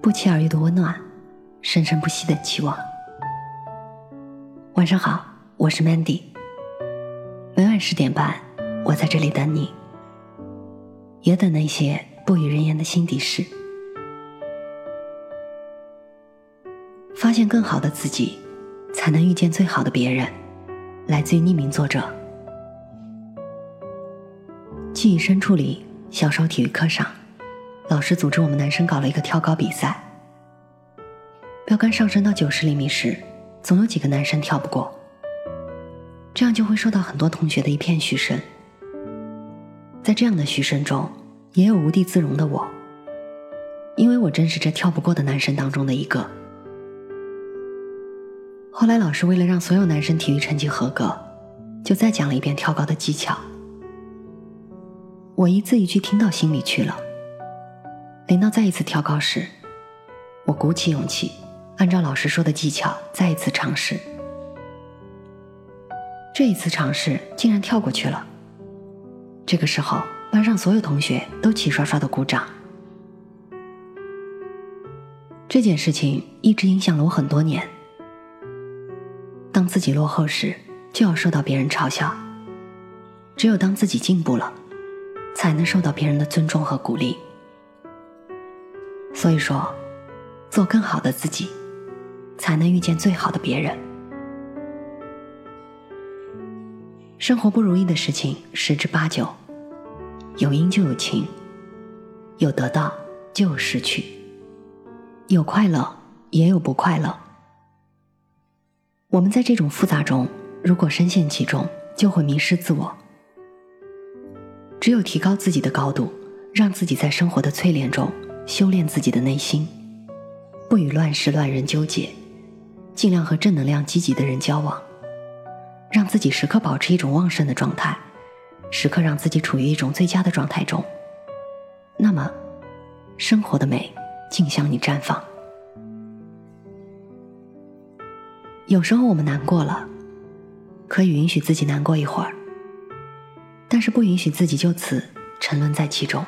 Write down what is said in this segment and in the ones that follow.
不期而遇的温暖，生生不息的期望。晚上好，我是 Mandy。每晚十点半，我在这里等你，也等那些不与人言的心底事。发现更好的自己，才能遇见最好的别人。来自于匿名作者。记忆深处里，小时候体育课上，老师组织我们男生搞了一个跳高比赛。标杆上升到九十厘米时，总有几个男生跳不过，这样就会受到很多同学的一片嘘声。在这样的嘘声中，也有无地自容的我，因为我正是这跳不过的男生当中的一个。后来，老师为了让所有男生体育成绩合格，就再讲了一遍跳高的技巧。我一字一句听到心里去了。临到再一次跳高时，我鼓起勇气，按照老师说的技巧再一次尝试。这一次尝试竟然跳过去了。这个时候，班上所有同学都齐刷刷的鼓掌。这件事情一直影响了我很多年。当自己落后时，就要受到别人嘲笑；只有当自己进步了，才能受到别人的尊重和鼓励。所以说，做更好的自己，才能遇见最好的别人。生活不如意的事情十之八九，有因就有情，有得到就有失去，有快乐也有不快乐。我们在这种复杂中，如果深陷其中，就会迷失自我。只有提高自己的高度，让自己在生活的淬炼中修炼自己的内心，不与乱世乱人纠结，尽量和正能量积极的人交往，让自己时刻保持一种旺盛的状态，时刻让自己处于一种最佳的状态中，那么，生活的美尽向你绽放。有时候我们难过了，可以允许自己难过一会儿，但是不允许自己就此沉沦在其中。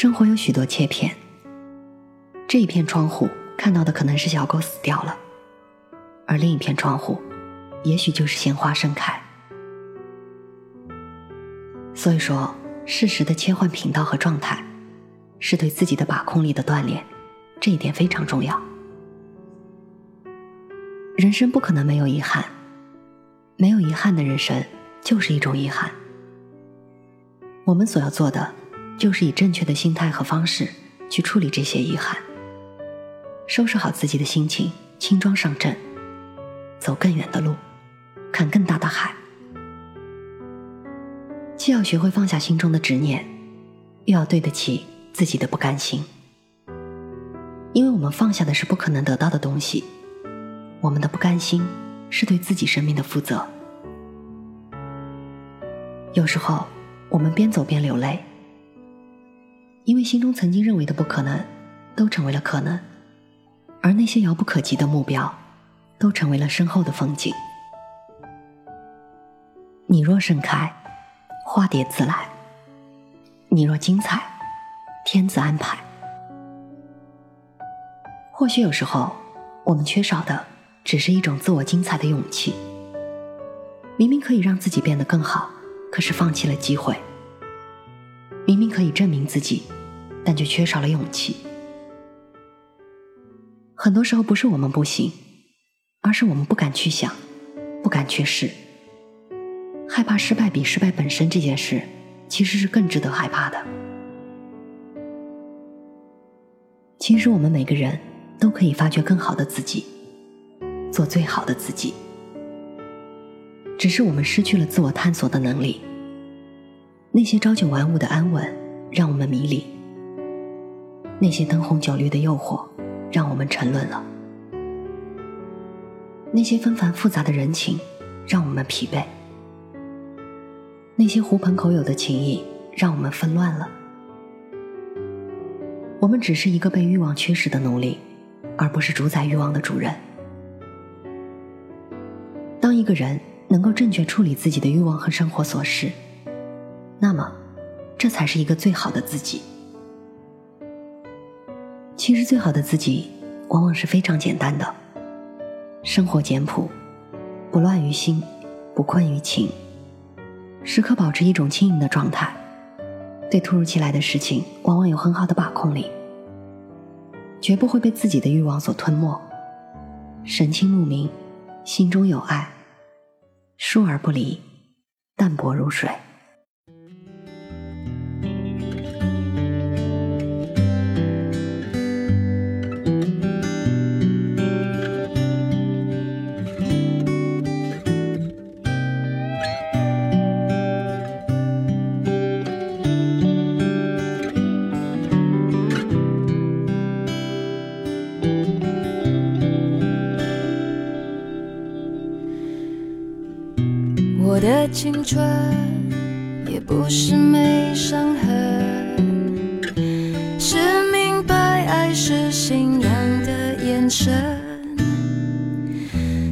生活有许多切片，这一片窗户看到的可能是小狗死掉了，而另一片窗户，也许就是鲜花盛开。所以说，适时的切换频道和状态，是对自己的把控力的锻炼。这一点非常重要。人生不可能没有遗憾，没有遗憾的人生就是一种遗憾。我们所要做的，就是以正确的心态和方式去处理这些遗憾，收拾好自己的心情，轻装上阵，走更远的路，看更大的海。既要学会放下心中的执念，又要对得起自己的不甘心。因为我们放下的是不可能得到的东西，我们的不甘心是对自己生命的负责。有时候，我们边走边流泪，因为心中曾经认为的不可能，都成为了可能，而那些遥不可及的目标，都成为了身后的风景。你若盛开，花蝶自来；你若精彩，天自安排。或许有时候，我们缺少的只是一种自我精彩的勇气。明明可以让自己变得更好，可是放弃了机会；明明可以证明自己，但却缺少了勇气。很多时候不是我们不行，而是我们不敢去想，不敢去试。害怕失败比失败本身这件事，其实是更值得害怕的。其实我们每个人。都可以发掘更好的自己，做最好的自己。只是我们失去了自我探索的能力。那些朝九晚五的安稳让我们迷离，那些灯红酒绿的诱惑让我们沉沦了，那些纷繁复杂的人情让我们疲惫，那些狐朋狗友的情谊让我们纷乱了。我们只是一个被欲望驱使的奴隶。而不是主宰欲望的主人。当一个人能够正确处理自己的欲望和生活琐事，那么，这才是一个最好的自己。其实最好的自己，往往是非常简单的，生活简朴，不乱于心，不困于情，时刻保持一种轻盈的状态，对突如其来的事情，往往有很好的把控力，绝不会被自己的欲望所吞没，神清目明，心中有爱，疏而不离，淡泊如水。我的青春也不是没伤痕，是明白爱是信仰的眼神。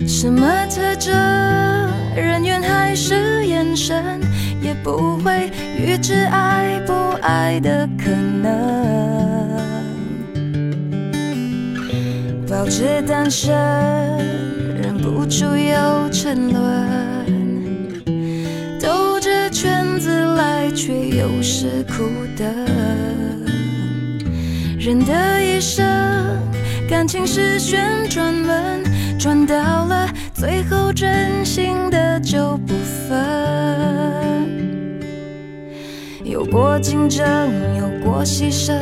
什么特征，人缘还是眼神，也不会预知爱不爱的可能。保持单身，忍不住又沉沦。却又是苦的，人的一生，感情是旋转门，转到了最后，真心的就不分。有过竞争，有过牺牲，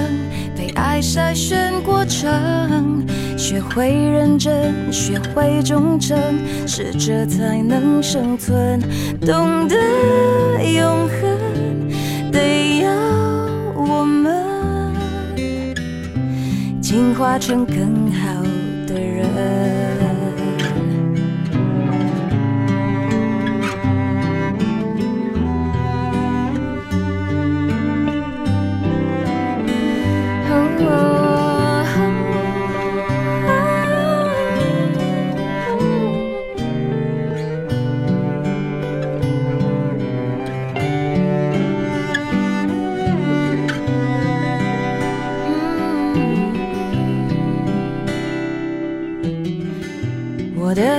被爱筛选过程，学会认真，学会忠诚，适者才能生存，懂得永恒。进化成更好的人。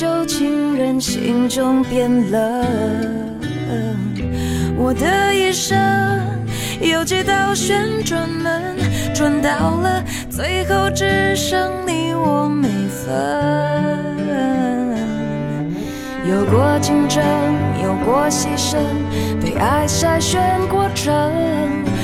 旧情人心中变冷，我的一生有几道旋转门，转到了最后只剩你我没分。有过竞争，有过牺牲，被爱筛选过程。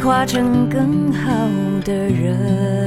化成更好的人。